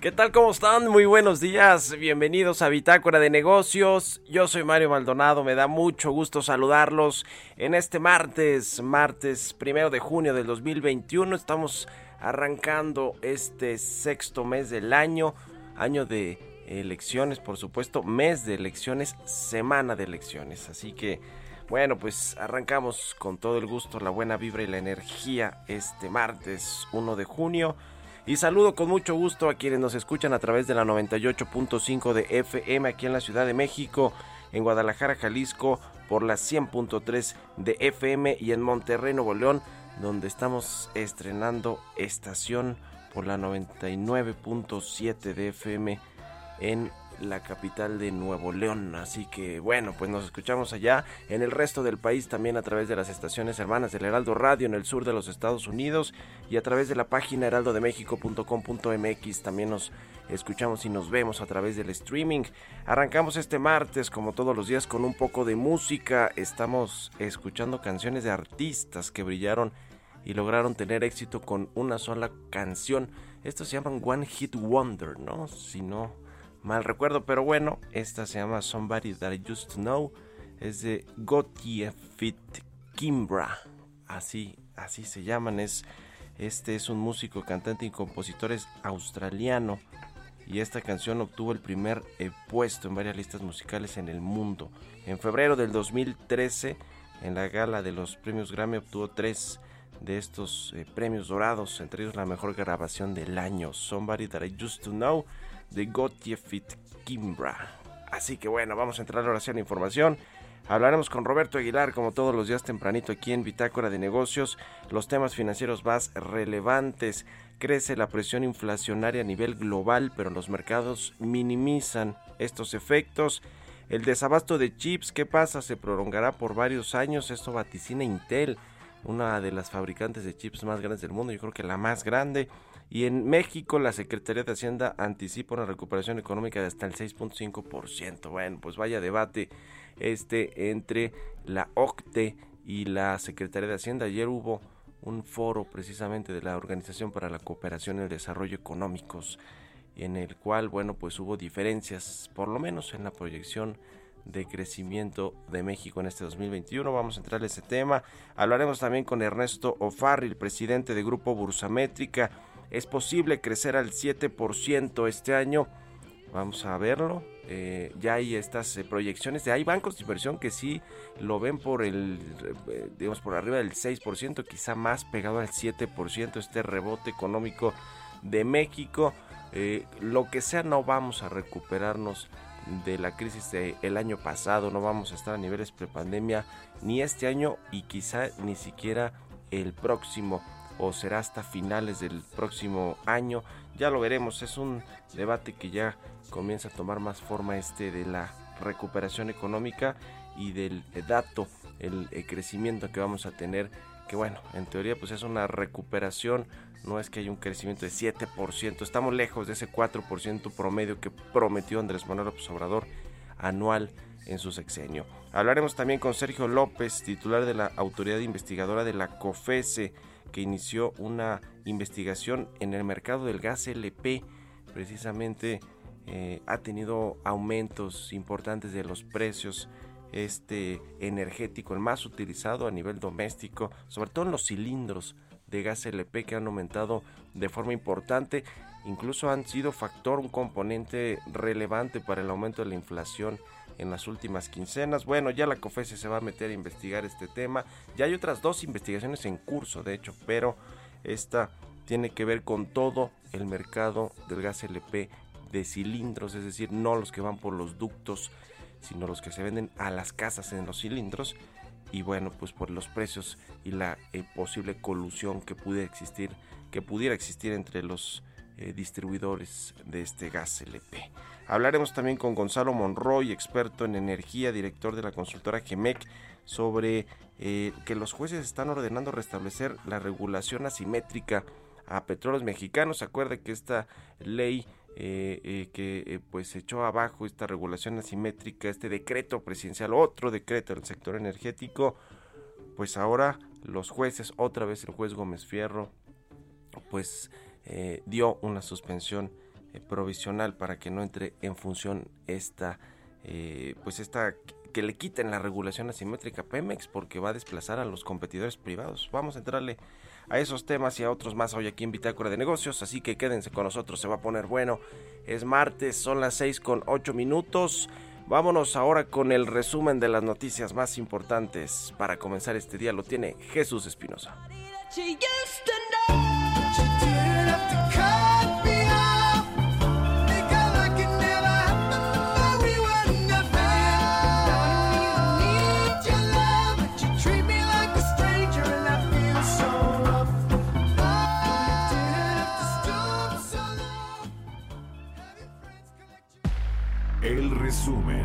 ¿Qué tal? ¿Cómo están? Muy buenos días. Bienvenidos a Bitácora de Negocios. Yo soy Mario Maldonado. Me da mucho gusto saludarlos en este martes, martes primero de junio del 2021. Estamos arrancando este sexto mes del año, año de elecciones, por supuesto, mes de elecciones, semana de elecciones. Así que, bueno, pues arrancamos con todo el gusto, la buena vibra y la energía este martes 1 de junio. Y saludo con mucho gusto a quienes nos escuchan a través de la 98.5 de FM aquí en la Ciudad de México, en Guadalajara, Jalisco, por la 100.3 de FM y en Monterrey, Nuevo León, donde estamos estrenando estación por la 99.7 de FM en la capital de Nuevo León. Así que bueno, pues nos escuchamos allá en el resto del país también a través de las estaciones hermanas del Heraldo Radio en el sur de los Estados Unidos y a través de la página heraldodemexico.com.mx también nos escuchamos y nos vemos a través del streaming. Arrancamos este martes como todos los días con un poco de música. Estamos escuchando canciones de artistas que brillaron y lograron tener éxito con una sola canción. Estos se llaman One Hit Wonder, ¿no? Si no mal recuerdo, pero bueno, esta se llama Somebody That I Used to Know, es de Gottlieb Fit Kimbra, así, así se llaman, es, este es un músico, cantante y compositor es australiano. Y esta canción obtuvo el primer eh, puesto en varias listas musicales en el mundo. En febrero del 2013, en la gala de los premios Grammy obtuvo tres de estos eh, premios dorados, entre ellos la mejor grabación del año, Somebody That I Used to Know de Fit Kimbra. Así que bueno, vamos a entrar ahora hacia la información. Hablaremos con Roberto Aguilar, como todos los días tempranito aquí en Bitácora de Negocios, los temas financieros más relevantes. Crece la presión inflacionaria a nivel global, pero los mercados minimizan estos efectos. El desabasto de chips, ¿qué pasa? Se prolongará por varios años. Esto vaticina Intel, una de las fabricantes de chips más grandes del mundo, yo creo que la más grande. Y en México la Secretaría de Hacienda anticipa una recuperación económica de hasta el 6.5%. Bueno, pues vaya debate este entre la OCTE y la Secretaría de Hacienda. Ayer hubo un foro precisamente de la Organización para la Cooperación y el Desarrollo Económicos en el cual, bueno, pues hubo diferencias, por lo menos en la proyección de crecimiento de México en este 2021. Vamos a entrar en ese tema. Hablaremos también con Ernesto Ofarri, el presidente de Grupo Bursamétrica es posible crecer al 7% este año. Vamos a verlo. Eh, ya hay estas eh, proyecciones de hay bancos de inversión que sí lo ven por el eh, digamos por arriba del 6%, quizá más pegado al 7% este rebote económico de México. lo que sea no vamos a recuperarnos de la crisis del año pasado, no vamos a estar a niveles prepandemia ni este año y quizá ni siquiera el próximo o será hasta finales del próximo año. Ya lo veremos, es un debate que ya comienza a tomar más forma este de la recuperación económica y del dato, el, crecimiento que vamos a tener, que bueno, en teoría pues es una recuperación, no es que haya un crecimiento de 7%, estamos lejos de ese 4% promedio que prometió Andrés Manuel López Obrador anual en su sexenio. Hablaremos también con Sergio López, titular de la Autoridad Investigadora de la COFESE, que inició una investigación en el mercado del gas LP. Precisamente eh, ha tenido aumentos importantes de los precios este energético, el más utilizado a nivel doméstico, sobre todo en los cilindros de gas LP que han aumentado de forma importante, incluso han sido factor, un componente relevante para el aumento de la inflación en las últimas quincenas. Bueno, ya la COFESE se va a meter a investigar este tema. Ya hay otras dos investigaciones en curso, de hecho, pero esta tiene que ver con todo el mercado del gas LP de cilindros, es decir, no los que van por los ductos, sino los que se venden a las casas en los cilindros. Y bueno, pues por los precios y la eh, posible colusión que pudiera existir, que pudiera existir entre los eh, distribuidores de este gas LP. Hablaremos también con Gonzalo Monroy, experto en energía, director de la consultora GEMEC, sobre eh, que los jueces están ordenando restablecer la regulación asimétrica a petróleos mexicanos. Acuerda que esta ley eh, eh, que pues echó abajo esta regulación asimétrica, este decreto presidencial, otro decreto del sector energético, pues ahora los jueces, otra vez el juez Gómez Fierro, pues dio una suspensión eh, provisional para que no entre en función esta, eh, pues esta que le quiten la regulación asimétrica Pemex porque va a desplazar a los competidores privados. Vamos a entrarle a esos temas y a otros más hoy aquí en Bitácora de Negocios, así que quédense con nosotros, se va a poner bueno. Es martes, son las 6 con 8 minutos. Vámonos ahora con el resumen de las noticias más importantes. Para comenzar este día lo tiene Jesús Espinosa. resumen.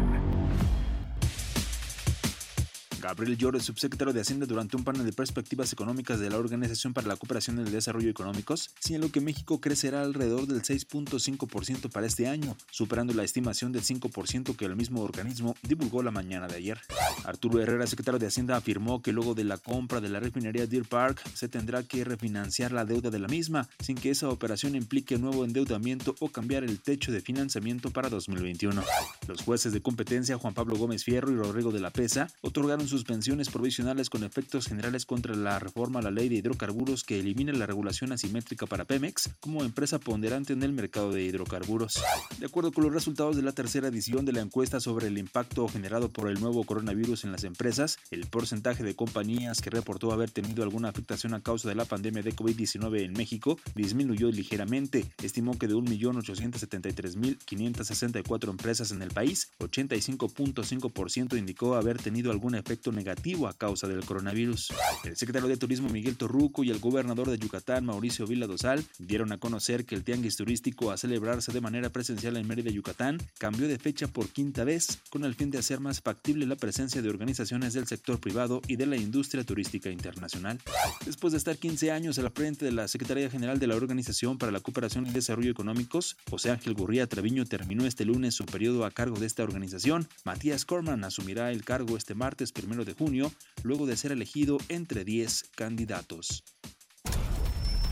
Gabriel Llores, subsecretario de Hacienda, durante un panel de perspectivas económicas de la Organización para la Cooperación y el Desarrollo Económicos, señaló que México crecerá alrededor del 6.5% para este año, superando la estimación del 5% que el mismo organismo divulgó la mañana de ayer. Arturo Herrera, secretario de Hacienda, afirmó que luego de la compra de la refinería Deer Park se tendrá que refinanciar la deuda de la misma, sin que esa operación implique nuevo endeudamiento o cambiar el techo de financiamiento para 2021. Los jueces de competencia Juan Pablo Gómez Fierro y Rodrigo de la Pesa otorgaron sus suspensiones provisionales con efectos generales contra la reforma a la ley de hidrocarburos que elimina la regulación asimétrica para Pemex como empresa ponderante en el mercado de hidrocarburos. De acuerdo con los resultados de la tercera edición de la encuesta sobre el impacto generado por el nuevo coronavirus en las empresas, el porcentaje de compañías que reportó haber tenido alguna afectación a causa de la pandemia de COVID-19 en México disminuyó ligeramente. Estimó que de 1.873.564 empresas en el país, 85.5% indicó haber tenido algún efecto negativo a causa del coronavirus. El secretario de Turismo Miguel Torruco y el gobernador de Yucatán Mauricio Vila Dosal dieron a conocer que el tianguis turístico a celebrarse de manera presencial en Mérida, Yucatán, cambió de fecha por quinta vez con el fin de hacer más factible la presencia de organizaciones del sector privado y de la industria turística internacional. Después de estar 15 años al frente de la Secretaría General de la Organización para la Cooperación y Desarrollo Económicos, José Ángel Gurría Treviño terminó este lunes su periodo a cargo de esta organización. Matías Corman asumirá el cargo este martes primero de junio, luego de ser elegido entre 10 candidatos.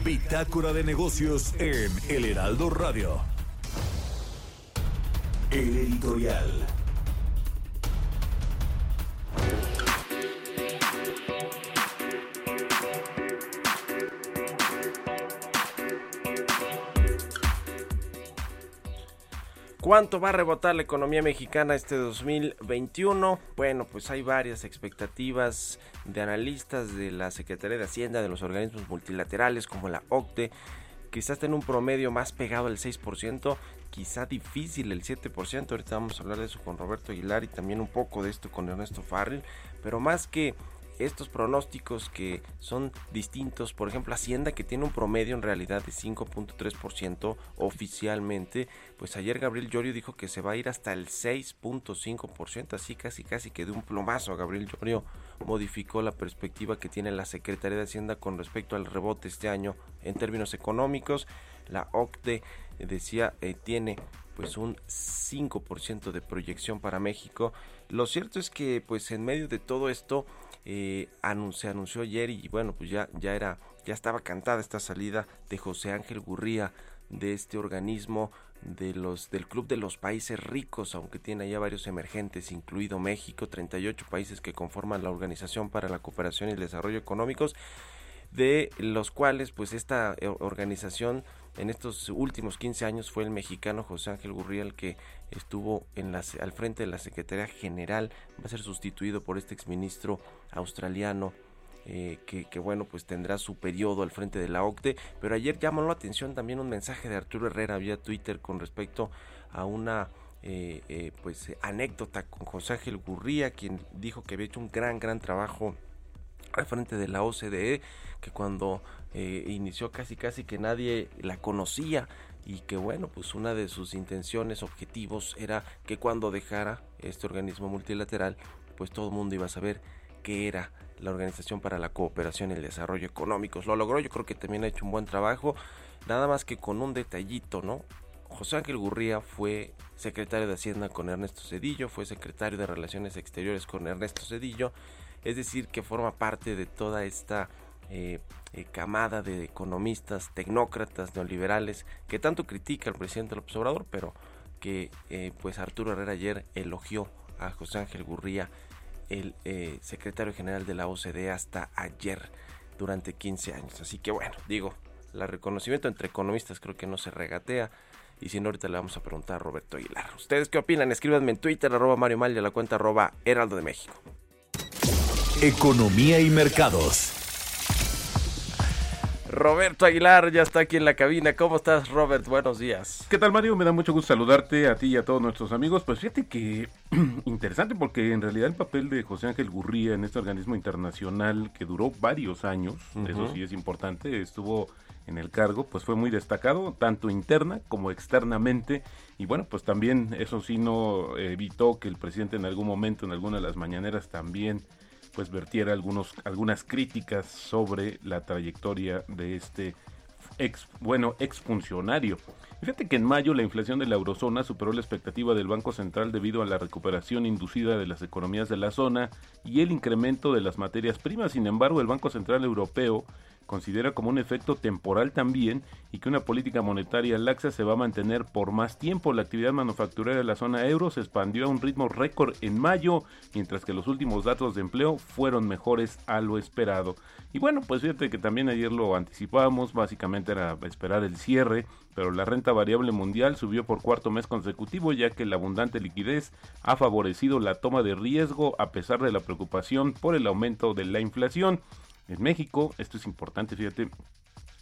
Bitácora de negocios en El Heraldo Radio. El editorial. ¿Cuánto va a rebotar la economía mexicana este 2021? Bueno, pues hay varias expectativas de analistas de la Secretaría de Hacienda, de los organismos multilaterales como la OCDE, quizás en un promedio más pegado al 6%. quizá difícil el 7%, ahorita vamos a hablar de eso con Roberto Aguilar y también un poco de esto con Ernesto Farrell, pero más que estos pronósticos que son distintos, por ejemplo Hacienda que tiene un promedio en realidad de 5.3% oficialmente, pues ayer Gabriel Llorio dijo que se va a ir hasta el 6.5%, así casi casi que de un plomazo Gabriel Llorio modificó la perspectiva que tiene la Secretaría de Hacienda con respecto al rebote este año en términos económicos. La OCDE decía eh, tiene pues un 5% de proyección para México. Lo cierto es que pues en medio de todo esto eh, se anunció ayer y bueno pues ya, ya era ya estaba cantada esta salida de José Ángel Gurría de este organismo de los del Club de los Países Ricos, aunque tiene ya varios emergentes, incluido México, 38 países que conforman la Organización para la Cooperación y el Desarrollo Económicos, de los cuales pues esta eh, organización en estos últimos 15 años fue el mexicano José Ángel Gurría el que estuvo en al frente de la Secretaría General, va a ser sustituido por este exministro australiano eh, que, bueno, pues tendrá su periodo al frente de la OCDE. Pero ayer llamó la atención también un mensaje de Arturo Herrera vía Twitter con respecto a una eh, eh, pues anécdota con José Ángel Gurría, quien dijo que había hecho un gran, gran trabajo al frente de la OCDE, que cuando inició casi casi que nadie la conocía y que bueno, pues una de sus intenciones, objetivos era que cuando dejara este organismo multilateral, pues todo el mundo iba a saber qué era la Organización para la Cooperación y el Desarrollo Económicos. Lo logró, yo creo que también ha hecho un buen trabajo, nada más que con un detallito, ¿no? José Ángel Gurría fue secretario de Hacienda con Ernesto Cedillo, fue secretario de Relaciones Exteriores con Ernesto Cedillo, es decir, que forma parte de toda esta eh, eh, camada de economistas, tecnócratas, neoliberales, que tanto critica al presidente López Obrador, pero que eh, pues Arturo Herrera ayer elogió a José Ángel Gurría el secretario general de la OCDE hasta ayer durante 15 años. Así que bueno, digo, el reconocimiento entre economistas creo que no se regatea. Y si no, ahorita le vamos a preguntar a Roberto Aguilar. ¿Ustedes qué opinan? Escríbanme en Twitter, arroba Mario Mal a la cuenta arroba Heraldo de México. Economía y mercados. Roberto Aguilar ya está aquí en la cabina. ¿Cómo estás, Robert? Buenos días. ¿Qué tal, Mario? Me da mucho gusto saludarte a ti y a todos nuestros amigos. Pues fíjate que interesante porque en realidad el papel de José Ángel Gurría en este organismo internacional que duró varios años, eso sí es importante, estuvo en el cargo, pues fue muy destacado, tanto interna como externamente. Y bueno, pues también eso sí no evitó que el presidente en algún momento, en alguna de las mañaneras, también pues vertiera algunos, algunas críticas sobre la trayectoria de este ex, bueno, exfuncionario. Fíjate que en mayo la inflación de la eurozona superó la expectativa del Banco Central debido a la recuperación inducida de las economías de la zona y el incremento de las materias primas. Sin embargo, el Banco Central Europeo considera como un efecto temporal también y que una política monetaria laxa se va a mantener por más tiempo. La actividad manufacturera de la zona euro se expandió a un ritmo récord en mayo, mientras que los últimos datos de empleo fueron mejores a lo esperado. Y bueno, pues fíjate que también ayer lo anticipábamos, básicamente era esperar el cierre, pero la renta variable mundial subió por cuarto mes consecutivo ya que la abundante liquidez ha favorecido la toma de riesgo a pesar de la preocupación por el aumento de la inflación. En México, esto es importante, fíjate,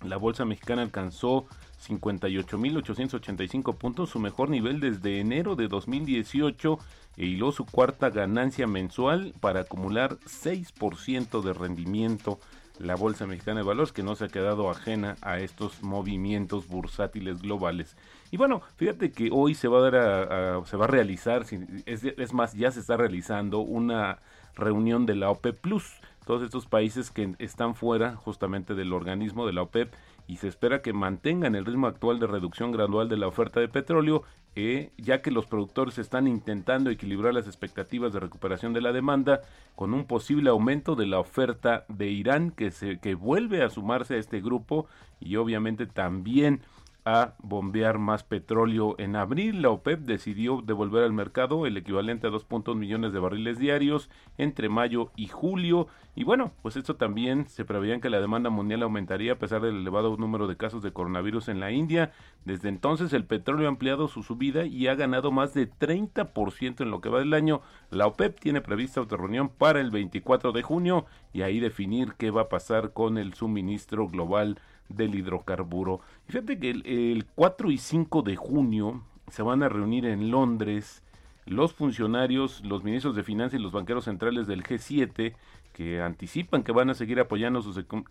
la bolsa mexicana alcanzó 58.885 puntos, su mejor nivel desde enero de 2018 e hiló su cuarta ganancia mensual para acumular 6% de rendimiento. La Bolsa Mexicana de Valores que no se ha quedado ajena a estos movimientos bursátiles globales. Y bueno, fíjate que hoy se va a dar se va a realizar, es, es más, ya se está realizando una reunión de la OPE Plus todos estos países que están fuera justamente del organismo de la OPEP y se espera que mantengan el ritmo actual de reducción gradual de la oferta de petróleo, eh, ya que los productores están intentando equilibrar las expectativas de recuperación de la demanda con un posible aumento de la oferta de Irán que, se, que vuelve a sumarse a este grupo y obviamente también a bombear más petróleo. En abril, la OPEP decidió devolver al mercado el equivalente a 2.1 millones de barriles diarios entre mayo y julio. Y bueno, pues esto también se preveía que la demanda mundial aumentaría a pesar del elevado número de casos de coronavirus en la India. Desde entonces, el petróleo ha ampliado su subida y ha ganado más de 30% en lo que va del año. La OPEP tiene prevista otra reunión para el 24 de junio y ahí definir qué va a pasar con el suministro global del hidrocarburo. Fíjate que el, 4 y 5 de junio se van a reunir en Londres los funcionarios, los ministros de Finanzas y los banqueros centrales del G7 que anticipan que van a seguir apoyando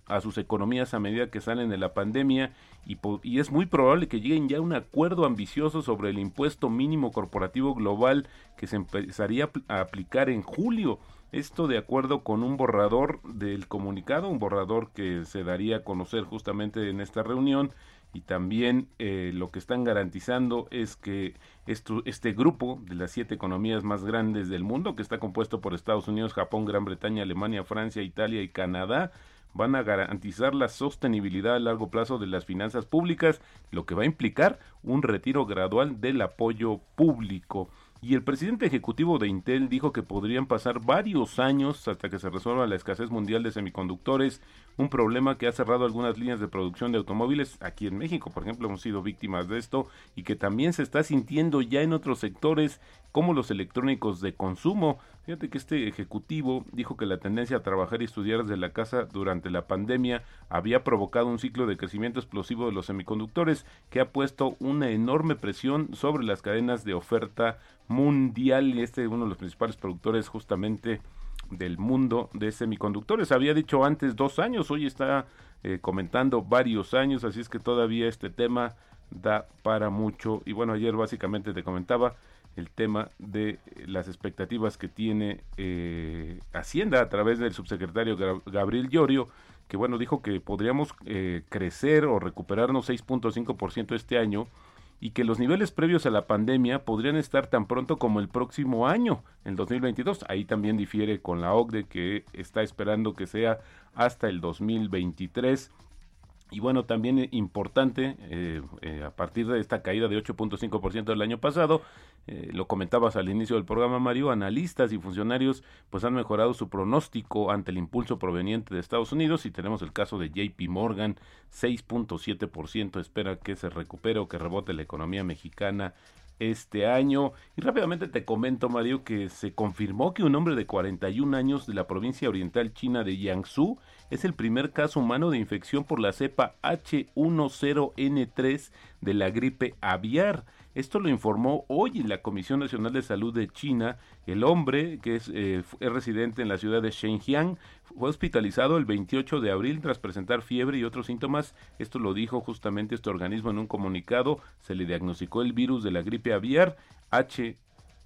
a sus, economías a medida que salen de la pandemia y, y, es muy probable que lleguen ya a un acuerdo ambicioso sobre el impuesto mínimo corporativo global que se empezaría a aplicar en julio. Esto de acuerdo con un borrador del comunicado, un borrador que se daría a conocer justamente en esta reunión y también eh, lo que están garantizando es que esto, este grupo de las siete economías más grandes del mundo, que está compuesto por Estados Unidos, Japón, Gran Bretaña, Alemania, Francia, Italia y Canadá, van a garantizar la sostenibilidad a largo plazo de las finanzas públicas, lo que va a implicar un retiro gradual del apoyo público. Y el presidente ejecutivo de Intel dijo que podrían pasar varios años hasta que se resuelva la escasez mundial de semiconductores, un problema que ha cerrado algunas líneas de producción de automóviles. Aquí en México, por ejemplo, hemos sido víctimas de esto y que también se está sintiendo ya en otros sectores como los electrónicos de consumo. Fíjate que este ejecutivo dijo que la tendencia a trabajar y estudiar desde la casa durante la pandemia había provocado un ciclo de crecimiento explosivo de los semiconductores que ha puesto una enorme presión sobre las cadenas de oferta mundial y este es uno de los principales productores justamente del mundo de semiconductores. Había dicho antes dos años, hoy está eh, comentando varios años, así es que todavía este tema da para mucho. Y bueno, ayer básicamente te comentaba el tema de las expectativas que tiene eh, Hacienda a través del subsecretario Gabriel Llorio, que bueno, dijo que podríamos eh, crecer o recuperarnos 6.5% este año y que los niveles previos a la pandemia podrían estar tan pronto como el próximo año, en 2022. Ahí también difiere con la OCDE que está esperando que sea hasta el 2023. Y bueno, también importante, eh, eh, a partir de esta caída de 8.5% del año pasado, eh, lo comentabas al inicio del programa, Mario, analistas y funcionarios pues han mejorado su pronóstico ante el impulso proveniente de Estados Unidos. Y tenemos el caso de JP Morgan, 6.7% espera que se recupere o que rebote la economía mexicana este año. Y rápidamente te comento, Mario, que se confirmó que un hombre de 41 años de la provincia oriental china de Jiangsu es el primer caso humano de infección por la cepa H10N3 de la gripe aviar. Esto lo informó hoy la Comisión Nacional de Salud de China. El hombre, que es, eh, es residente en la ciudad de Shenyang, fue hospitalizado el 28 de abril tras presentar fiebre y otros síntomas. Esto lo dijo justamente este organismo en un comunicado. Se le diagnosticó el virus de la gripe aviar H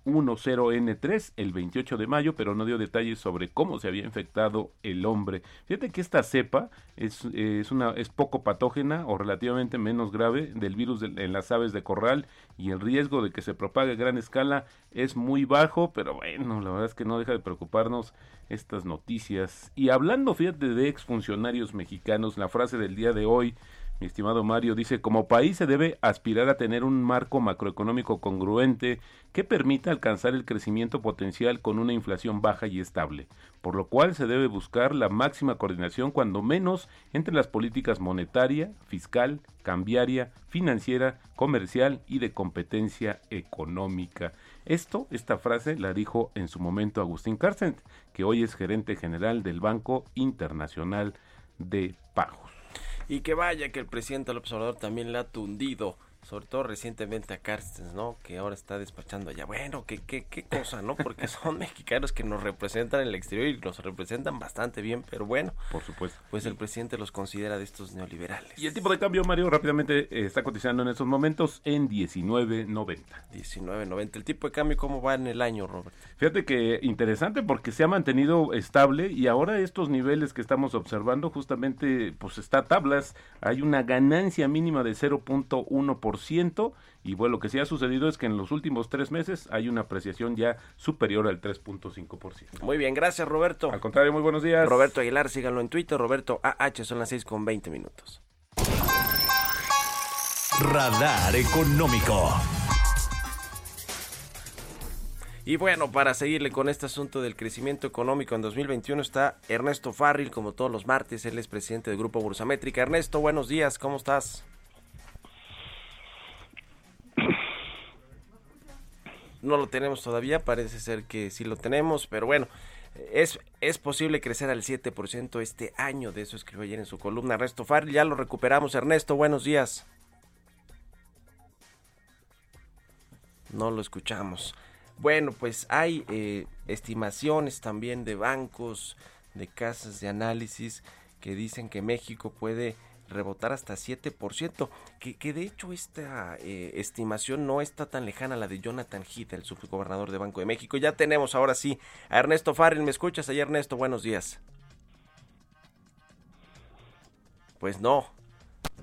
10N3 el 28 de mayo, pero no dio detalles sobre cómo se había infectado el hombre. Fíjate que esta cepa es, es, poco patógena o relativamente menos grave del virus en las aves de corral y el riesgo de que se propague a gran escala es muy bajo, pero bueno, la verdad es que no deja de preocuparnos estas noticias. Y hablando, fíjate, de exfuncionarios mexicanos, la frase del día de hoy mi estimado Mario, dice, como país se debe aspirar a tener un marco macroeconómico congruente que permita alcanzar el crecimiento potencial con una inflación baja y estable, por lo cual se debe buscar la máxima coordinación cuando menos entre las políticas monetaria, fiscal, cambiaria, financiera, comercial y de competencia económica. Esto, esta frase la dijo en su momento Agustín Carcent, que hoy es gerente general del Banco Internacional de Pagos. Y que vaya que el presidente López Obrador también le ha tundido sobre todo recientemente a Carstens, ¿no? Que ahora está despachando allá. Bueno, qué, qué, qué cosa, ¿no? Porque son mexicanos que nos representan en el exterior y nos representan bastante bien, pero bueno. Por supuesto. Pues el presidente los considera de estos neoliberales. Y el tipo de cambio, Mario, rápidamente eh, está cotizando en estos momentos en 19.90. 19.90. ¿El tipo de cambio cómo va en el año, Robert? Fíjate que interesante porque se ha mantenido estable y ahora estos niveles que estamos observando justamente pues está a tablas. Hay una ganancia mínima de 0.1% y bueno, lo que sí ha sucedido es que en los últimos tres meses hay una apreciación ya superior al 3.5%. Muy bien, gracias Roberto. Al contrario, muy buenos días. Roberto Aguilar, síganlo en Twitter, Roberto AH, son las 6 con 20 minutos. Radar Económico. Y bueno, para seguirle con este asunto del crecimiento económico en 2021 está Ernesto Farril, como todos los martes, él es presidente del Grupo Bursamétrica. Ernesto, buenos días, ¿cómo estás? No lo tenemos todavía, parece ser que sí lo tenemos, pero bueno, es, es posible crecer al 7% este año, de eso escribió ayer en su columna Ernesto Farrell, ya lo recuperamos Ernesto, buenos días. No lo escuchamos. Bueno, pues hay eh, estimaciones también de bancos, de casas de análisis que dicen que México puede rebotar hasta 7%, que, que de hecho esta eh, estimación no está tan lejana a la de Jonathan Heath, el subgobernador de Banco de México. Ya tenemos ahora sí a Ernesto Farrell, ¿me escuchas ahí Ernesto? Buenos días. Pues no,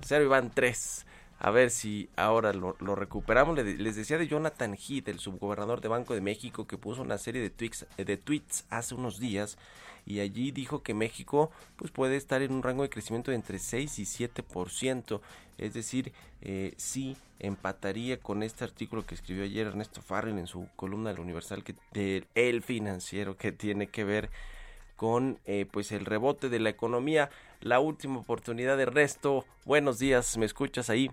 cero y van tres. A ver si ahora lo, recuperamos. Les decía de Jonathan Heath, el subgobernador de Banco de México, que puso una serie de tweets, de tweets hace unos días y allí dijo que México pues puede estar en un rango de crecimiento de entre 6 y 7%, es decir, eh, sí empataría con este artículo que escribió ayer Ernesto Farrell en su columna del Universal que, del El Financiero que tiene que ver con eh, pues el rebote de la economía. La última oportunidad de resto. Buenos días, ¿me escuchas ahí?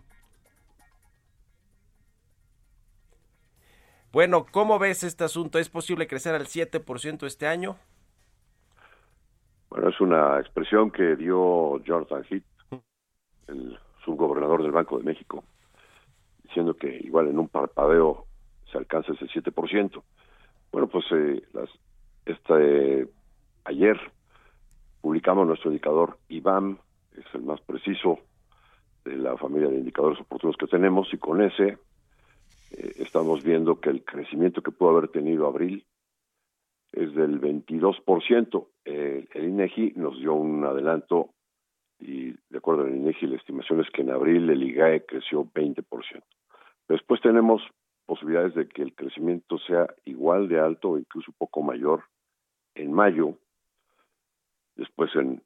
Bueno, ¿cómo ves este asunto? ¿Es posible crecer al 7% este año? Bueno, es una expresión que dio Jonathan Heath, el subgobernador del Banco de México, diciendo que igual en un parpadeo se alcanza ese 7%. Bueno, pues eh, las, este, ayer publicamos nuestro indicador IBAM, es el más preciso de la familia de indicadores oportunos que tenemos, y con ese eh, estamos viendo que el crecimiento que pudo haber tenido abril es del 22%. Eh, el INEGI nos dio un adelanto y de acuerdo al INEGI la estimación es que en abril el IGAE creció 20%. Después tenemos posibilidades de que el crecimiento sea igual de alto o incluso un poco mayor en mayo. Después en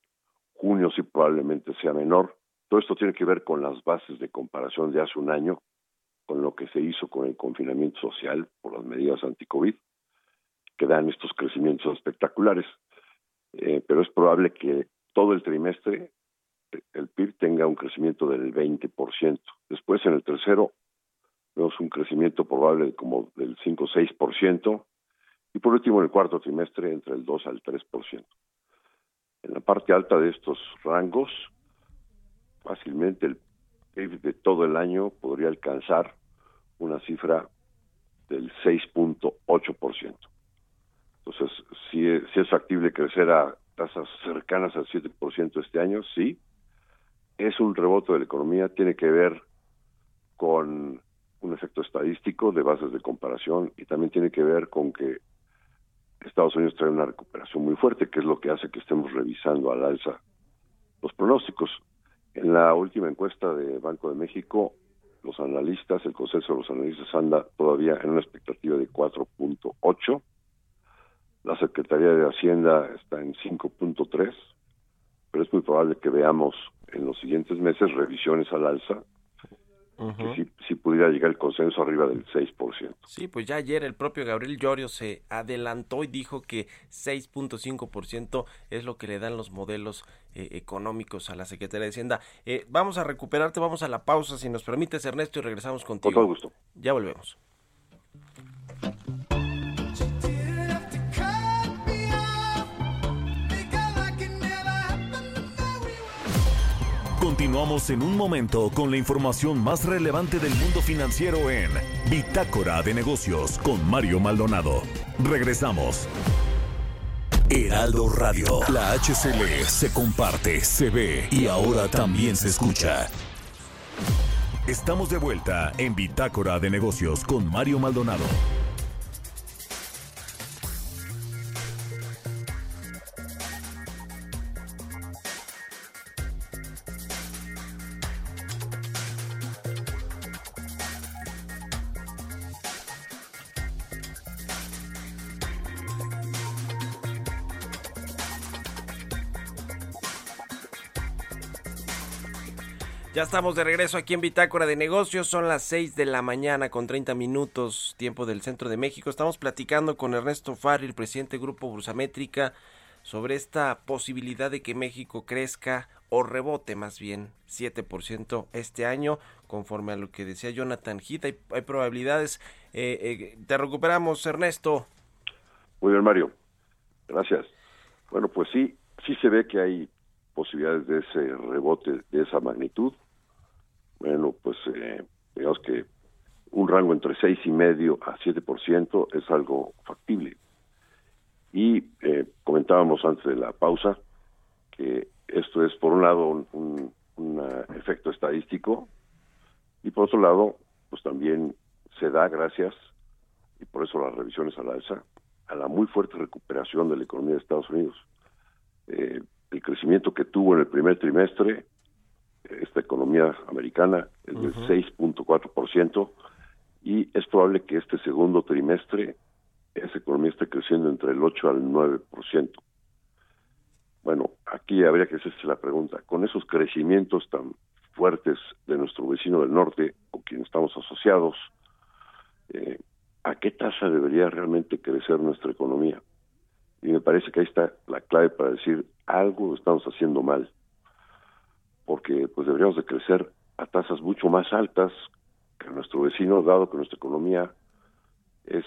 junio sí probablemente sea menor. Todo esto tiene que ver con las bases de comparación de hace un año, con lo que se hizo con el confinamiento social por las medidas anti-COVID que dan estos crecimientos espectaculares. Eh, pero es probable que todo el trimestre el PIB tenga un crecimiento del 20%. Después, en el tercero, vemos un crecimiento probable como del 5 o 6%. Y por último, en el cuarto trimestre, entre el 2 al 3%. En la parte alta de estos rangos, fácilmente el PIB de todo el año podría alcanzar una cifra del 6.8%. Entonces, si, si es factible crecer a tasas cercanas al 7% este año, sí. Es un rebote de la economía, tiene que ver con un efecto estadístico de bases de comparación y también tiene que ver con que Estados Unidos trae una recuperación muy fuerte, que es lo que hace que estemos revisando al alza los pronósticos. En la última encuesta de Banco de México, los analistas, el consenso de los analistas anda todavía en una expectativa de 4.8 la Secretaría de Hacienda está en 5.3, pero es muy probable que veamos en los siguientes meses revisiones al alza, que si, pudiera llegar el consenso arriba del 6%. Sí, pues ya ayer el propio Gabriel Llorio se adelantó y dijo que 6.5% es lo que le dan los modelos eh, económicos a la Secretaría de Hacienda. Eh, vamos a recuperarte, vamos a la pausa, si nos permites, Ernesto, y regresamos contigo. Con todo gusto. Ya volvemos. Continuamos en un momento con la información más relevante del mundo financiero en Bitácora de Negocios con Mario Maldonado. Regresamos. Heraldo Radio, la HCL se comparte, se ve y ahora también se escucha. Estamos de vuelta en Bitácora de Negocios con Mario Maldonado. Estamos de regreso aquí en Bitácora de Negocios. Son las 6 de la mañana con 30 minutos, tiempo del centro de México. Estamos platicando con Ernesto Farri, el presidente del Grupo Bursamétrica, sobre esta posibilidad de que México crezca o rebote más bien 7% este año, conforme a lo que decía Jonathan Heath. Hay, probabilidades. Eh, eh, te recuperamos, Ernesto. Muy bien, Mario. Gracias. Bueno, pues sí, sí se ve que hay posibilidades de ese rebote de esa magnitud bueno, pues eh, digamos que un rango entre seis y medio a 7% es algo factible. Y eh, comentábamos antes de la pausa que esto es, por un lado, un, efecto estadístico y por otro lado, pues también se da gracias, y por eso las revisiones a la ESA, a la muy fuerte recuperación de la economía de Estados Unidos. Eh, el crecimiento que tuvo en el primer trimestre esta economía americana es del 6.4% y es probable que este segundo trimestre esa economía esté creciendo entre el 8 al 9%. Bueno, aquí habría que hacerse la pregunta, con esos crecimientos tan fuertes de nuestro vecino del norte, con quien estamos asociados, eh, ¿a qué tasa debería realmente crecer nuestra economía? Y me parece que ahí está la clave para decir algo estamos haciendo mal porque pues deberíamos de crecer a tasas mucho más altas que nuestro vecino, dado que nuestra economía es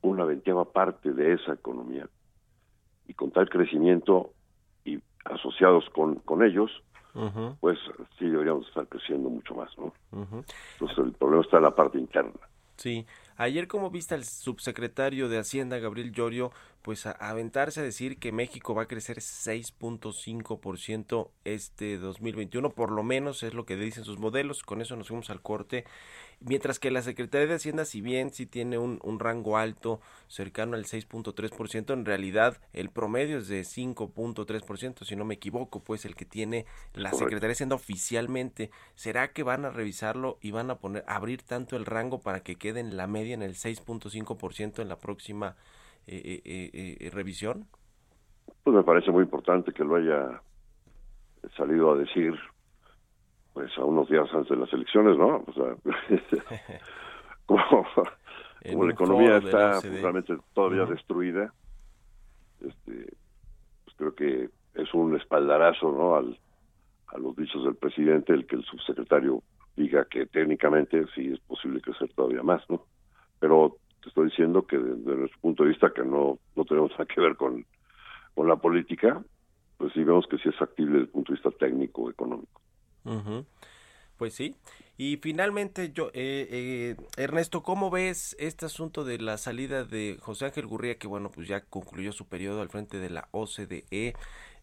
una veinteava parte de esa economía. Y con tal crecimiento y asociados con, con ellos, pues sí deberíamos estar creciendo mucho más, ¿no? Entonces el problema está en la parte interna. Sí, ayer como viste al subsecretario de Hacienda, Gabriel Llorio, pues a, aventarse a decir que México va a crecer 6.5% este 2021, por lo menos es lo que dicen sus modelos, con eso nos fuimos al corte, mientras que la Secretaría de Hacienda, si bien sí tiene un, rango alto, cercano al 6.3%, en realidad el promedio es de 5.3%, si no me equivoco, pues el que tiene la Secretaría de Hacienda oficialmente, ¿será que van a revisarlo y van a poner, abrir tanto el rango para que quede en la media en el 6.5% en la próxima eh, eh, eh, revisión? Pues me parece muy importante que lo haya salido a decir pues a unos días antes de las elecciones, ¿no? O sea, como, la economía está realmente todavía destruida, este, pues creo que es un espaldarazo, ¿no? Al, a los dichos del presidente el que el subsecretario diga que técnicamente sí es posible crecer todavía más, ¿no? Pero te estoy diciendo que desde nuestro punto de vista, que no, no tenemos nada que ver con, con la política, pues sí vemos que sí es factible desde el punto de vista técnico, económico. Pues sí. Y finalmente, yo, eh, eh, Ernesto, ¿cómo ves este asunto de la salida de José Ángel Gurría, que bueno, pues ya concluyó su periodo al frente de la OCDE?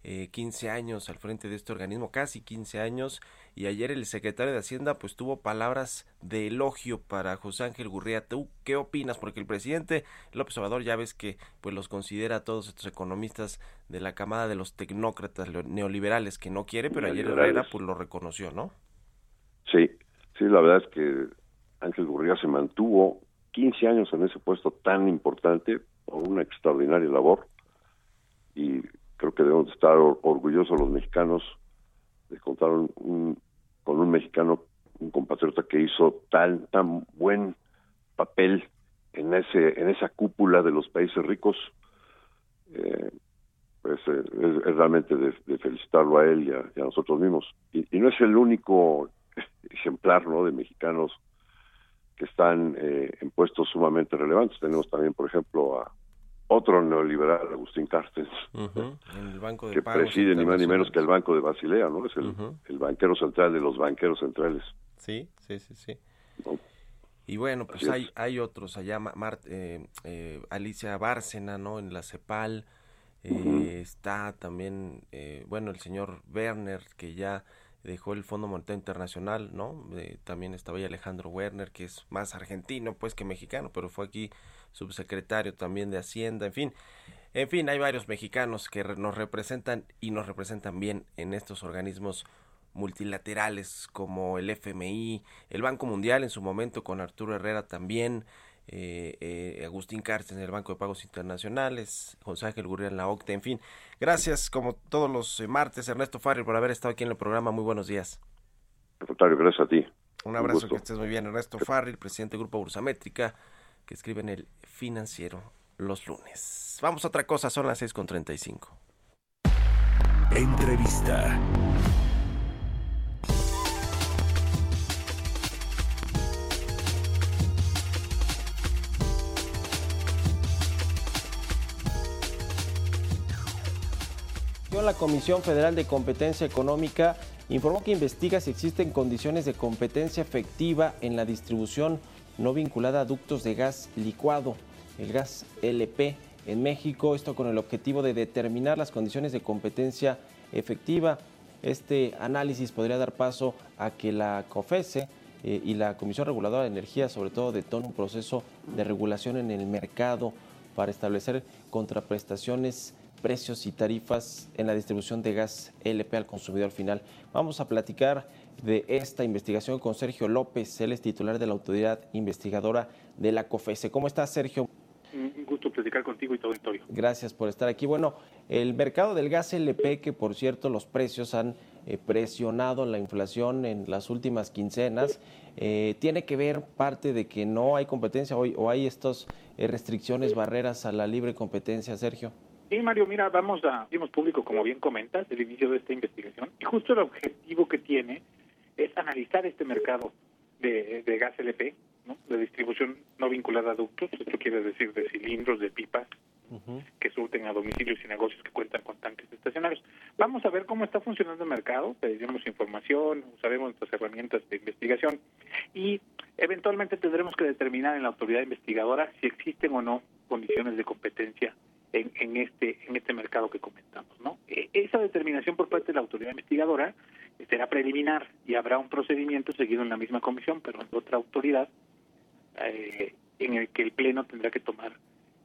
eh, 15 años al frente de este organismo, casi 15 años, y ayer el secretario de Hacienda pues tuvo palabras de elogio para José Ángel Gurría. ¿Tú qué opinas? Porque el presidente López Obrador ya ves que pues los considera a todos estos economistas de la camada de los tecnócratas neoliberales que no quiere, pero ayer Herrera pues lo reconoció, ¿no? Sí, sí, la verdad es que Ángel Gurría se mantuvo 15 años en ese puesto tan importante por una extraordinaria labor y creo que debemos estar orgullosos los mexicanos de contar con un mexicano, un compatriota que hizo tan tan buen papel en ese en esa cúpula de los países ricos. Eh, pues eh, es, realmente de, felicitarlo a él y a, nosotros mismos. Y, no es el único ejemplar ¿no? de mexicanos que están eh, en puestos sumamente relevantes. Tenemos también, por ejemplo, a otro neoliberal, Agustín Carstens, que preside ni más ni menos que el Banco de Basilea, ¿no? Es el, banquero central de los banqueros centrales. Sí, sí, sí, sí. Y bueno, pues hay, hay otros allá, eh, eh, Alicia Bárcena, ¿no? En la CEPAL, eh, está también, bueno, el señor Werner, que ya dejó el Fondo Monetario Internacional, ¿no? también estaba ahí Alejandro Werner, que es más argentino, pues, que mexicano, pero fue aquí subsecretario también de Hacienda, en fin. En fin, hay varios mexicanos que nos representan y nos representan bien en estos organismos multilaterales como el FMI, el Banco Mundial en su momento con Arturo Herrera también, eh, eh, Agustín Cárcel en el Banco de Pagos Internacionales, José Ángel Gurría en la OCTE, en fin. Gracias como todos los eh, martes, Ernesto Farrell, por haber estado aquí en el programa. Muy buenos días. gracias a ti. Un abrazo, que estés muy bien. Ernesto Farrell, presidente del Grupo Bursamétrica que escribe en el financiero los lunes. Vamos a otra cosa, son las 6.35. Entrevista. La Comisión Federal de Competencia Económica informó que investiga si existen condiciones de competencia efectiva en la distribución no vinculada a ductos de gas licuado, el gas LP en México, esto con el objetivo de determinar las condiciones de competencia efectiva. Este análisis podría dar paso a que la COFESE eh, y la Comisión Reguladora de Energía, sobre todo, detone un proceso de regulación en el mercado para establecer contraprestaciones, precios y tarifas en la distribución de gas LP al consumidor final. Vamos a platicar de esta investigación con Sergio López, él es titular de la Autoridad Investigadora de la COFESE. ¿Cómo estás, Sergio? Un gusto platicar contigo y todo auditorio. Gracias por estar aquí. Bueno, el mercado del gas LP, que por cierto los precios han eh, presionado la inflación en las últimas quincenas, eh, tiene que ver parte de que no hay competencia hoy o hay estas eh, restricciones, barreras a la libre competencia, Sergio. Sí, Mario, mira, vamos a, dimos público, como bien comentas, el inicio de esta investigación, y justo el objetivo que tiene es analizar este mercado de, de gas LP, ¿no? de distribución no vinculada a ductos, esto quiere decir de cilindros, de pipas, que surten a domicilios y negocios que cuentan con tanques estacionarios. Vamos a ver cómo está funcionando el mercado, pediremos información, usaremos nuestras herramientas de investigación y eventualmente tendremos que determinar en la autoridad investigadora si existen o no condiciones de competencia en, en este en este mercado que comentamos, ¿no? E, esa determinación por parte de la autoridad investigadora será preliminar y habrá un procedimiento seguido en la misma comisión, pero en otra autoridad, eh, en el que el Pleno tendrá que tomar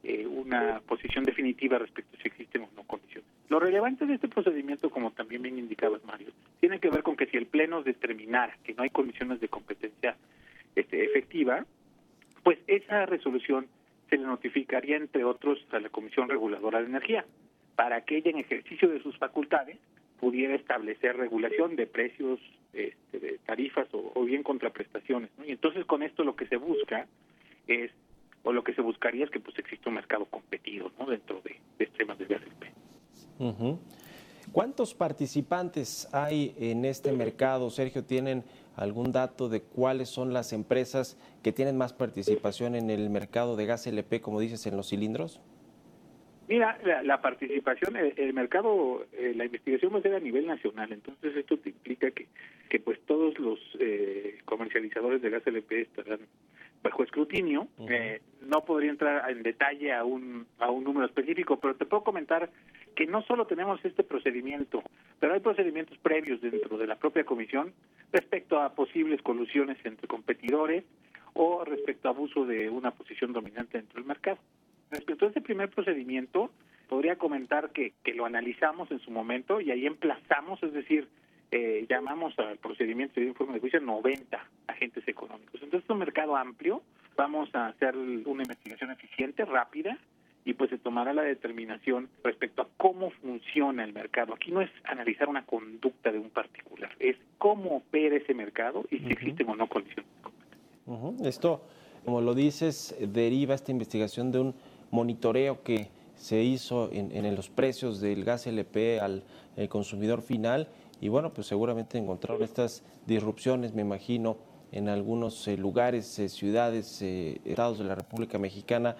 eh, una posición definitiva respecto a si existen o no condiciones. Lo relevante de este procedimiento, como también bien indicabas, Mario, tiene que ver con que si el Pleno determinara que no hay condiciones de competencia este, efectiva, pues esa resolución se le notificaría, entre otros, a la Comisión Reguladora de Energía, para que ella, en ejercicio de sus facultades, pudiera establecer regulación de precios, este, de tarifas o, bien contraprestaciones. Y entonces con esto lo que se busca es, o lo que se buscaría es que pues exista un mercado competido ¿no? dentro de, de temas de gas ¿Cuántos participantes hay en este mercado? Sergio, ¿tienen algún dato de cuáles son las empresas que tienen más participación en el mercado de gas LP, como dices, en los cilindros? Mira, la, participación, el, mercado, eh, la investigación va a ser a nivel nacional, entonces esto te implica que, que pues todos los eh, comercializadores de gas LP estarán bajo escrutinio. eh, no podría entrar en detalle a un, a un número específico, pero te puedo comentar que no solo tenemos este procedimiento, pero hay procedimientos previos dentro de la propia comisión respecto a posibles colusiones entre competidores o respecto a abuso de una posición dominante dentro del mercado. Respecto a este primer procedimiento, podría comentar que, que lo analizamos en su momento y ahí emplazamos, es decir, eh, llamamos al procedimiento de informe de juicio 90 agentes económicos. Entonces, es un mercado amplio, vamos a hacer una investigación eficiente, rápida, y pues se tomará la determinación respecto a cómo funciona el mercado. Aquí no es analizar una conducta de un particular, es cómo opera ese mercado y si existen o no condiciones de competencia. Esto, como lo dices, deriva esta investigación de un monitoreo que se hizo en, en los precios del gas LP al eh, consumidor final y bueno, pues seguramente encontraron estas disrupciones, me imagino, en algunos eh, lugares, eh, ciudades, eh, estados de la República Mexicana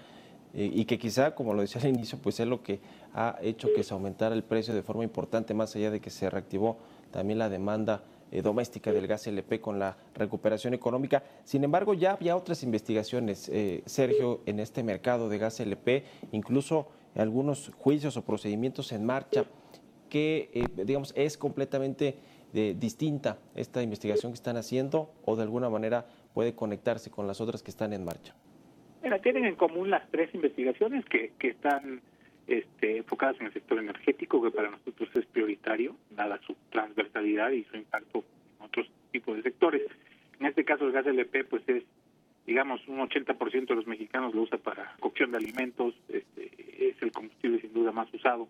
y que quizá, como lo decía al inicio, pues es lo que ha hecho que se aumentara el precio de forma importante, más allá de que se reactivó también la demanda doméstica del gas LP con la recuperación económica. Sin embargo, ya había otras investigaciones, eh, Sergio, en este mercado de gas LP, incluso algunos juicios o procedimientos en marcha, que, eh, digamos, es completamente eh, distinta esta investigación que están haciendo o de alguna manera puede conectarse con las otras que están en marcha. Mira, tienen en común las tres investigaciones que, que están este, enfocadas en el sector energético, que para nosotros es prioritario, dada su transversalidad y su impacto en otros tipos de sectores. En este caso, el gas LP, pues es, digamos, un 80% de los mexicanos lo usa para cocción de alimentos, este, es el combustible sin duda más usado.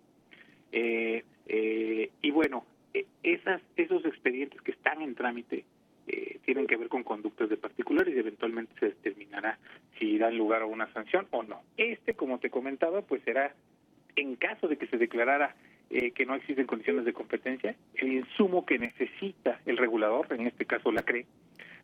Eh, eh, y bueno, eh, esas, esos expedientes que están en trámite eh, tienen que ver con conductas de particulares y eventualmente se determinará si dan lugar a una sanción o no. Este, como te comentaba, pues será en caso de que se declarara eh, que no existen condiciones de competencia, el insumo que necesita el regulador, en este caso la CRE,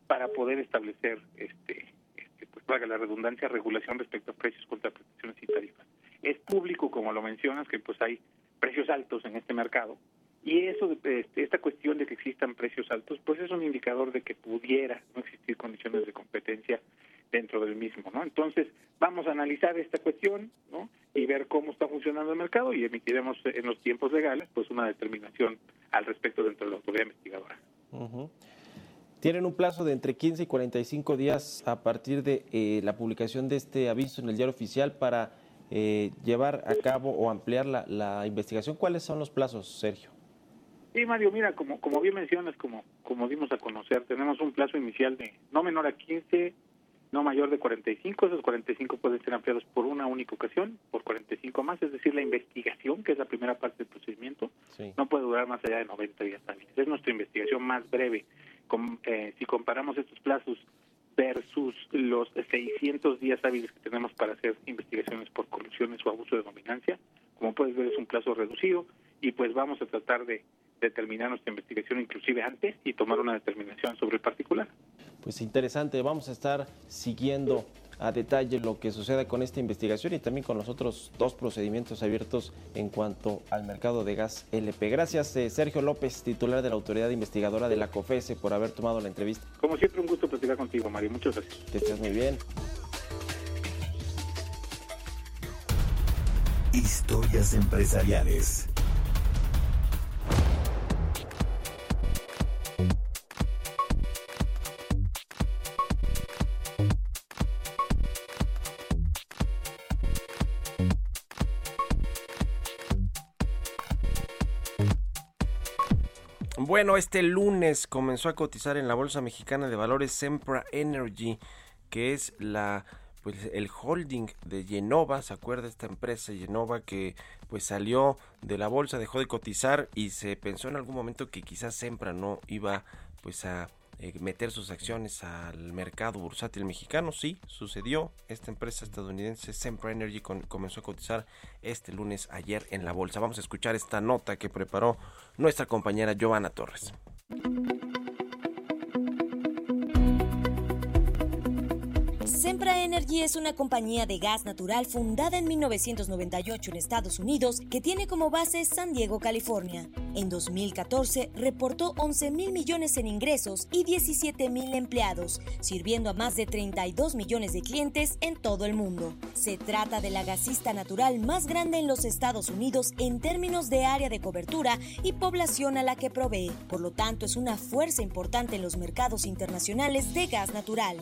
para poder establecer, este, este pues valga la redundancia, regulación respecto a precios, contraprestaciones y tarifas. Es público, como lo mencionas, que pues hay precios altos en este mercado y eso, este, esta cuestión de que existan precios altos, pues es un indicador de que pudiera no existir condiciones de competencia dentro del mismo, ¿no? Entonces, vamos a analizar esta cuestión, ¿no? Y ver cómo está funcionando el mercado y emitiremos en los tiempos legales, pues, una determinación al respecto dentro de la autoridad investigadora. Tienen un plazo de entre 15 y 45 días a partir de eh, la publicación de este aviso en el diario oficial para eh, llevar a cabo o ampliar la, la investigación. ¿Cuáles son los plazos, Sergio? Sí, Mario, mira, como, como bien mencionas, como, como dimos a conocer, tenemos un plazo inicial de no menor a 15, no mayor de 45. Esos 45 pueden ser ampliados por una única ocasión, por 45 más, es decir, la investigación, que es la primera parte del procedimiento, no puede durar más allá de 90 días también. Es nuestra investigación más breve. Eh, si comparamos estos plazos versus los 600 días hábiles que tenemos para hacer investigaciones por corrupciones o abuso de dominancia, como puedes ver es un plazo reducido y pues vamos a tratar de determinar nuestra investigación inclusive antes y tomar una determinación sobre el particular. Pues interesante, vamos a estar siguiendo a detalle lo que suceda con esta investigación y también con los otros dos procedimientos abiertos en cuanto al mercado de gas LP. Gracias eh, Sergio López, titular de la Autoridad Investigadora de la COFESE, por haber tomado la entrevista. Como siempre, un gusto platicar contigo, Mario. Muchas gracias. Que estés muy bien. Historias empresariales. Bueno, este lunes comenzó a cotizar en la Bolsa Mexicana de Valores Sempra Energy, que es la pues el holding de Genova, ¿se acuerda esta empresa Genova que pues salió de la bolsa, dejó de cotizar y se pensó en algún momento que quizás Sempra no iba pues a eh, meter sus acciones al mercado bursátil mexicano. Sí, sucedió. Esta empresa estadounidense Sempra Energy comenzó a cotizar este lunes ayer en la bolsa. Vamos a escuchar esta nota que preparó nuestra compañera Giovanna Torres. Sempra Energy es una compañía de gas natural fundada en 1998 en Estados Unidos que tiene como base San Diego, California. En 2014 reportó 11 mil millones en ingresos y 17 mil empleados, sirviendo a más de 32 millones de clientes en todo el mundo. Se trata de la gasista natural más grande en los Estados Unidos en términos de área de cobertura y población a la que provee. Por lo tanto, es una fuerza importante en los mercados internacionales de gas natural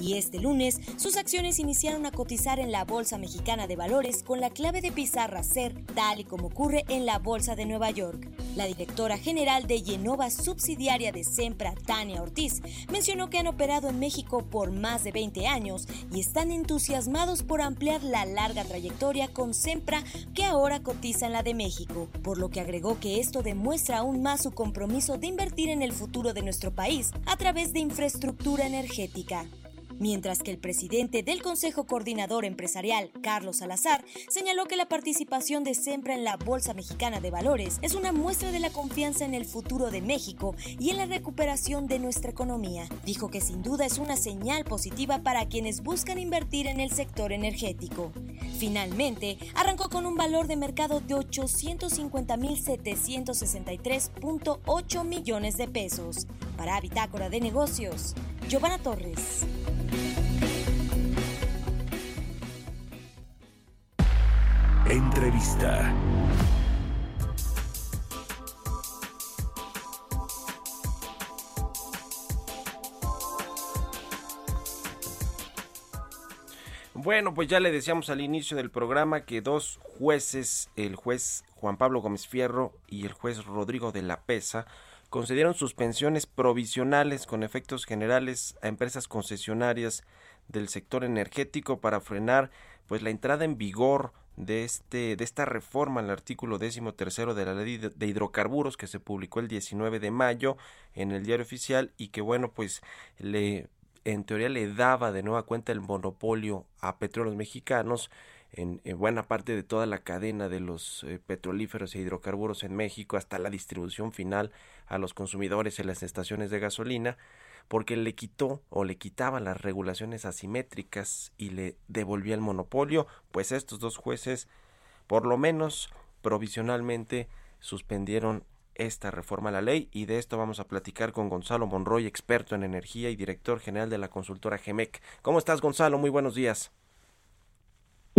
y este lunes sus acciones iniciaron a cotizar en la Bolsa Mexicana de Valores con la clave de pizarra SER, tal y como ocurre en la Bolsa de Nueva York. La directora general de Genova, subsidiaria de Sempra, Tania Ortiz, mencionó que han operado en México por más de 20 años y están entusiasmados por ampliar la larga trayectoria con Sempra que ahora cotiza en la de México, por lo que agregó que esto demuestra aún más su compromiso de invertir en el futuro de nuestro país a través de infraestructura energética mientras que el presidente del Consejo Coordinador Empresarial, Carlos Salazar, señaló que la participación de Sempra en la Bolsa Mexicana de Valores es una muestra de la confianza en el futuro de México y en la recuperación de nuestra economía. Dijo que sin duda es una señal positiva para quienes buscan invertir en el sector energético. Finalmente, arrancó con un valor de mercado de 850.763.8 millones de pesos. Para Bitácora de Negocios, Giovanna Torres. Entrevista. Bueno, pues ya le decíamos al inicio del programa que dos jueces, el juez Juan Pablo Gómez Fierro y el juez Rodrigo de la Pesa, concedieron suspensiones provisionales con efectos generales a empresas concesionarias del sector energético para frenar pues la entrada en vigor de este de esta reforma al artículo décimo tercero de la ley de hidrocarburos que se publicó el 19 de mayo en el diario oficial y que bueno pues le en teoría le daba de nueva cuenta el monopolio a petróleos mexicanos en, buena parte de toda la cadena de los eh, petrolíferos e hidrocarburos en México hasta la distribución final a los consumidores en las estaciones de gasolina porque le quitó o le quitaba las regulaciones asimétricas y le devolvía el monopolio, pues estos dos jueces por lo menos provisionalmente suspendieron esta reforma a la ley y de esto vamos a platicar con Gonzalo Monroy, experto en energía y director general de la consultora GEMEC. ¿Cómo estás, Gonzalo? Muy buenos días.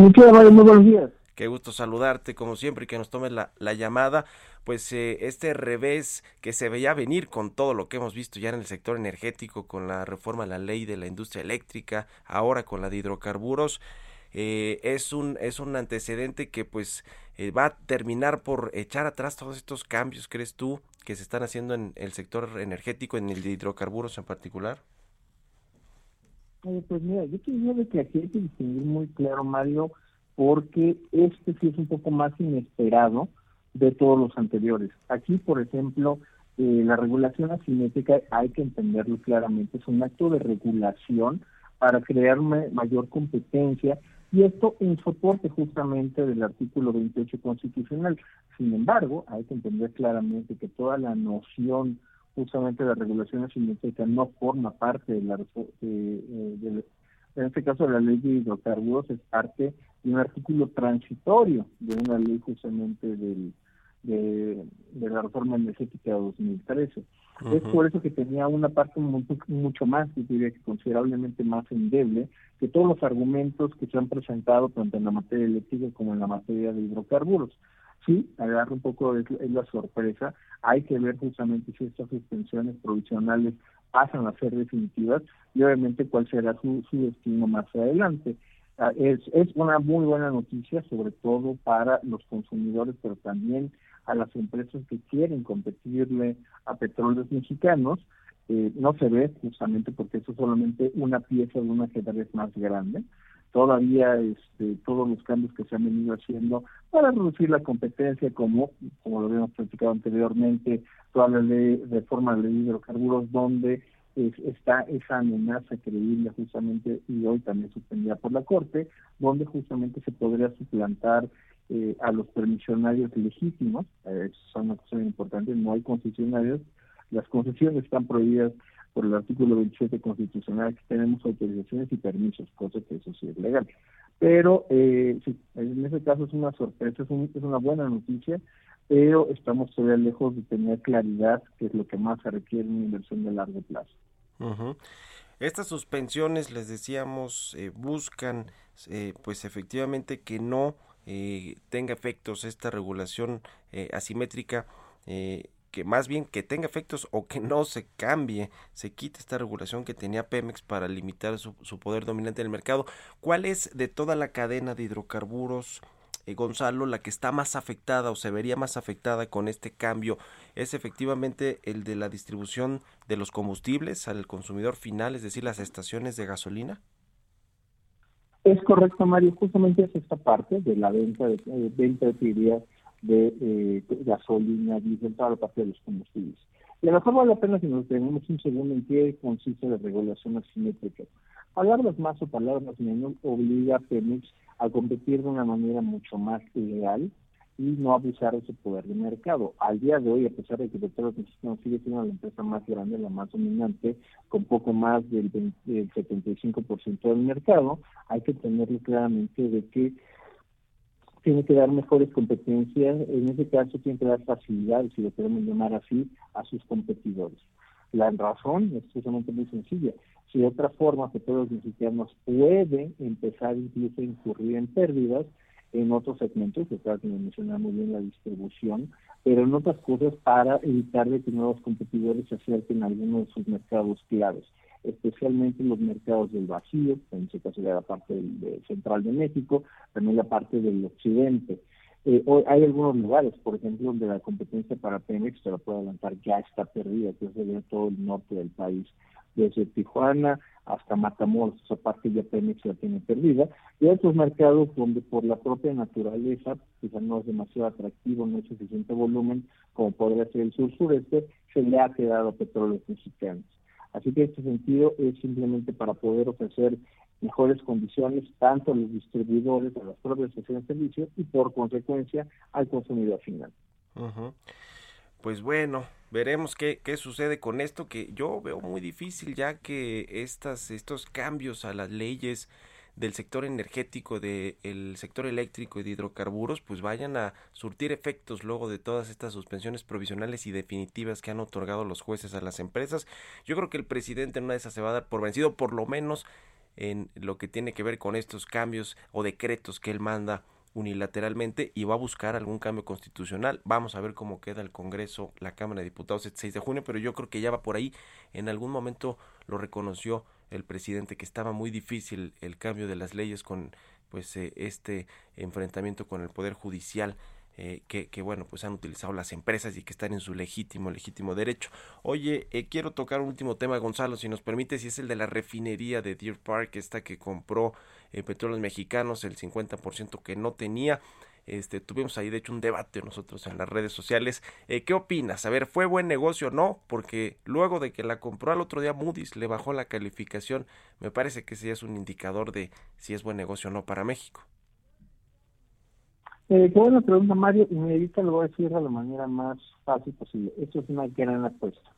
Muy buenos días. Qué gusto saludarte, como siempre, y que nos tomes la, llamada. Pues eh, este revés que se veía venir con todo lo que hemos visto ya en el sector energético, con la reforma a la ley de la industria eléctrica, ahora con la de hidrocarburos, eh, es un es un antecedente que pues eh, va a terminar por echar atrás todos estos cambios, ¿crees tú, que se están haciendo en el sector energético, en el de hidrocarburos en particular? Pues mira, yo creo que aquí hay que distinguir muy claro, Mario, porque este sí es un poco más inesperado de todos los anteriores. Aquí, por ejemplo, eh, la regulación asimétrica hay que entenderlo claramente, es un acto de regulación para crear mayor competencia y esto en soporte justamente del artículo 28 constitucional. Sin embargo, hay que entender claramente que toda la noción justamente la regulación asimétrica no forma parte de la de, en este caso la ley de hidrocarburos es parte de un artículo transitorio de una ley justamente del, de, la reforma energética de 2013. Es por eso que tenía una parte mucho, más, yo diría que considerablemente más endeble que todos los argumentos que se han presentado tanto en la materia eléctrica como en la materia de hidrocarburos. Sí, agarra un poco es, la sorpresa. Hay que ver justamente si estas suspensiones provisionales pasan a ser definitivas y obviamente cuál será su, su destino más adelante. Ah, es, es una muy buena noticia, sobre todo para los consumidores, pero también a las empresas que quieren competirle a petróleos mexicanos, eh, no se ve justamente porque eso es solamente una pieza de un ajedrez más grande. Todavía este, todos los cambios que se han venido haciendo para reducir la competencia, como, como lo habíamos platicado anteriormente, toda la ley, reforma de ley de hidrocarburos, donde está esa amenaza creíble justamente y hoy también suspendida por la Corte, donde justamente se podría suplantar eh, a los permisionarios legítimos, eh, eso es una cosa importante, no hay concesionarios, las concesiones están prohibidas por el artículo 27 constitucional que tenemos autorizaciones y permisos, cosa que eso sí es legal. Pero eh, sí, en ese caso es una sorpresa, es, una buena noticia, pero estamos todavía lejos de tener claridad, que es lo que más requiere una inversión de largo plazo. Estas suspensiones, les decíamos, eh, buscan pues efectivamente que no eh, tenga efectos esta regulación eh, asimétrica, eh, que más bien que tenga efectos o que no se cambie, se quite esta regulación que tenía Pemex para limitar su, poder dominante en el mercado. ¿Cuál es de toda la cadena de hidrocarburos? Gonzalo, la que está más afectada o se vería más afectada con este cambio es efectivamente el de la distribución de los combustibles al consumidor final, es decir, las estaciones de gasolina. Es correcto, Mario. Justamente es esta parte de la venta de, eh, venta de de eh, gasolina, diésel, toda la parte de los combustibles. Y a lo mejor vale la pena si nos tenemos un segundo en qué consiste la regulación asimétrica. Palabras más o palabras menos obliga a Pemex a competir de una manera mucho más legal y no abusar de su poder de mercado. Al día de hoy, a pesar de que Petróleos Mexicanos sigue siendo la empresa más grande, la más dominante, con poco más del, 75% del mercado, hay que tenerlo claramente de que tiene que dar mejores competencias, en ese caso tiene que dar facilidades, si lo queremos llamar así, a sus competidores. La razón es justamente muy sencilla. Si de otra forma Petróleos Mexicanos puede empezar incluso a incurrir en pérdidas, en otros segmentos, que claro que menciona muy bien la distribución, pero en otras cosas para evitar que nuevos competidores se acerquen a algunos de sus mercados claves, especialmente los mercados del vacío, en este caso de la parte del, central de México, también la parte del occidente. Eh, hoy hay algunos lugares, por ejemplo, donde la competencia para Pemex, se la puedo adelantar, ya está perdida, que es todo el norte del país desde Tijuana hasta Matamoros, esa parte ya Pemex la tiene perdida, y otros mercados donde por la propia naturaleza, quizá no es demasiado atractivo, no hay suficiente volumen, como podría ser el sur-sureste, se le ha quedado petróleo mexicanos. Así que este sentido es simplemente para poder ofrecer mejores condiciones tanto a los distribuidores, a las propias estaciones de servicio y por consecuencia al consumidor final. Pues bueno, veremos qué, qué, sucede con esto que yo veo muy difícil ya que estas, estos cambios a las leyes del sector energético, del sector eléctrico y de hidrocarburos, pues vayan a surtir efectos luego de todas estas suspensiones provisionales y definitivas que han otorgado los jueces a las empresas. Yo creo que el presidente en una de esas se va a dar por vencido, por lo menos en lo que tiene que ver con estos cambios o decretos que él manda unilateralmente y va a buscar algún cambio constitucional. Vamos a ver cómo queda el Congreso, la Cámara de Diputados el 6 de junio, pero yo creo que ya va por ahí. En algún momento lo reconoció el presidente que estaba muy difícil el cambio de las leyes con pues eh, este enfrentamiento con el poder judicial eh, que, bueno, pues han utilizado las empresas y que están en su legítimo, legítimo derecho. Oye, eh, quiero tocar un último tema, Gonzalo, si nos permite, si es el de la refinería de Deer Park, esta que compró Petróleos Mexicanos, el 50% que no tenía. Este, tuvimos ahí de hecho un debate nosotros en las redes sociales. Eh, ¿Qué opinas? A ver, ¿fue buen negocio o no? Porque luego de que la compró al otro día Moody's le bajó la calificación. Me parece que ese es un indicador de si es buen negocio o no para México. Eh, qué pregunta, Mario, y me ahorita lo voy a decir de la manera más fácil posible. Esto es una gran apuesta.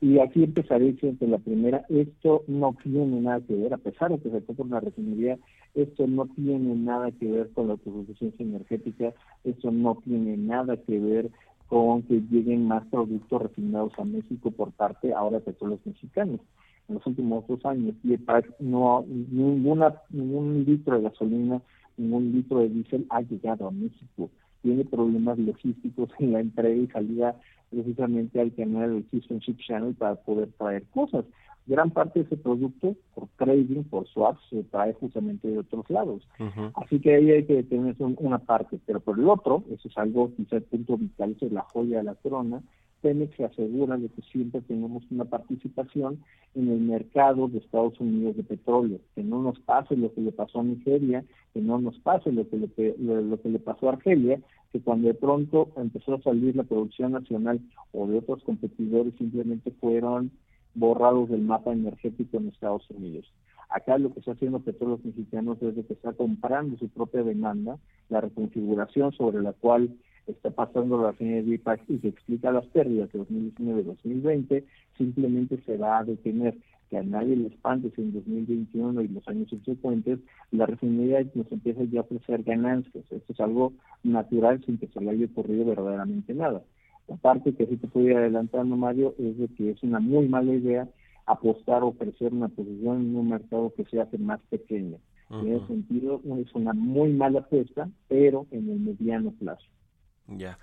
Y aquí empezaré diciendo la primera, esto no tiene nada que ver, a pesar de que se por una refinería, esto no tiene nada que ver con la autosuficiencia energética, esto no tiene nada que ver con que lleguen más productos refinados a México por parte ahora de todos los mexicanos. En los últimos dos años, y no ninguna ningún litro de gasolina ningún litro de diésel ha llegado a México. Tiene problemas logísticos en la entrega y salida precisamente al canal del Houston Ship Channel para poder traer cosas. Gran parte de ese producto, por trading, por swaps, se trae justamente de otros lados. Así que ahí hay que tener una parte, pero por el otro, eso es algo, quizá el punto vital, es la joya de la corona, Pemex se asegura de que siempre tenemos una participación en el mercado de Estados Unidos de petróleo, que no nos pase lo que le pasó a Nigeria, que no nos pase lo que le, lo, que le pasó a Argelia, que cuando de pronto empezó a salir la producción nacional o de otros competidores simplemente fueron borrados del mapa energético en Estados Unidos. Acá lo que está haciendo Petróleos Mexicanos es de que está comprando su propia demanda, la reconfiguración sobre la cual está pasando la de Pax y se explica las pérdidas de 2019-2020, simplemente se va a detener que a nadie le espante si en 2021 y los años subsecuentes la refinería nos empieza ya a ofrecer ganancias. Esto es algo natural sin que se le haya ocurrido verdaderamente nada. La parte que sí te puedo ir adelantando, Mario, es de que es una muy mala idea apostar o ofrecer una posición en un mercado que se hace más pequeño. En ese sentido, es una muy mala apuesta, pero en el mediano plazo. Ya,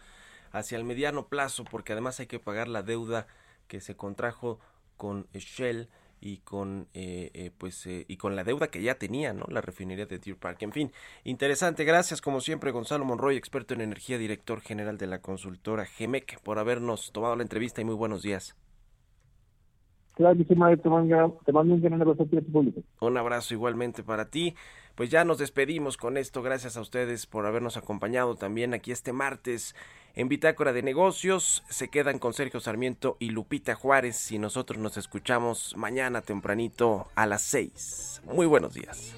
hacia el mediano plazo, porque además hay que pagar la deuda que se contrajo con Shell y con eh, eh, pues eh, y con la deuda que ya tenía no la refinería de Deer Park. En fin interesante. Gracias como siempre Gonzalo Monroy experto en energía director general de la consultora GEMEC por habernos tomado la entrevista y muy buenos días. Claro, te mando, un gran abrazo a tu público. Un abrazo igualmente para ti. Pues ya nos despedimos con esto. Gracias a ustedes por habernos acompañado también aquí este martes en Bitácora de Negocios. Se quedan con Sergio Sarmiento y Lupita Juárez y nosotros nos escuchamos mañana tempranito a las 6. Muy buenos días.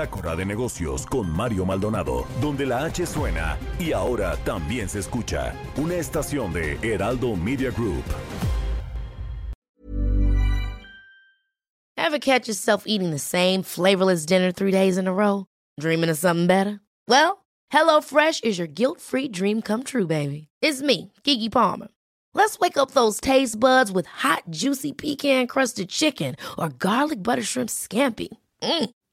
Bitácora de Negocios con Mario Maldonado, donde la H suena y ahora también se escucha. Una estación de Heraldo Media Group. Ever catch yourself eating the same flavorless dinner three days in a row? Dreaming of something better? Well, HelloFresh is your guilt-free dream come true, baby. It's me, Kiki Palmer. Let's wake up those taste buds with hot, juicy pecan-crusted chicken or garlic butter shrimp scampi. Mm.